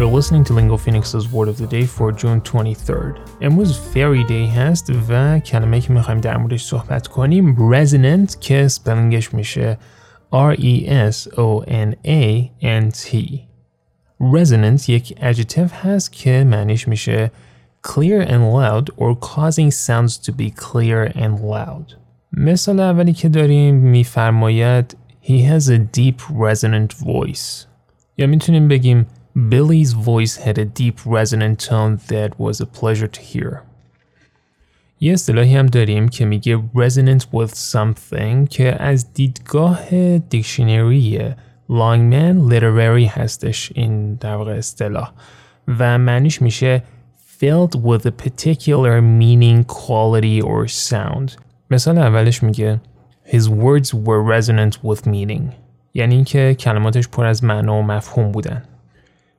You're listening to Lingo Phoenix's Word of the Day for June 23rd. امروز فری دی هست و کلمه که میخوایم در موردش صحبت کنیم resonant که سپلنگش میشه R-E-S-O-N-A-N-T Resonant یک adjective هست که معنیش میشه clear and loud or causing sounds to be clear and loud مثال اولی که داریم میفرماید He has a deep resonant voice یا میتونیم بگیم Billy's voice had a deep resonant tone that was a pleasure to hear. یه اصطلاحی هم داریم که میگه resonant with something که از دیدگاه دیکشنری Longman literary هستش این در واقع اصطلاح و معنیش میشه filled with a particular meaning, quality or sound. مثال اولش میگه His words were resonant with meaning. یعنی اینکه کلماتش پر از معنا و مفهوم بودن.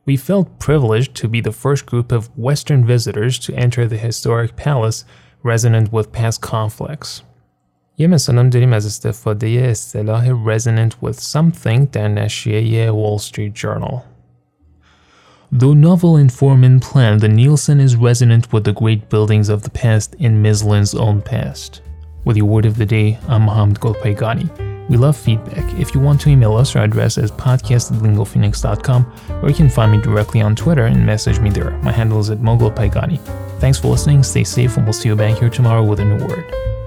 We felt privileged to be the first group of Western visitors to enter the historic palace resonant with past conflicts. یه مثال هم داریم از استفاده اصطلاح resonant with something در نشریه Wall Street Journal. Though novel in form and plan, the Nielson is resonant with the great buildings of the past and Ms. Lin's own past. With your word of the day, I'm Mohammad Golpayegani. We love feedback. If you want to email us, our address is podcast at lingophoenix.com, or you can find me directly on Twitter and message me there. My handle is at Moe Golpayegani. Thanks for listening, stay safe, and we'll see you back here tomorrow with a new word.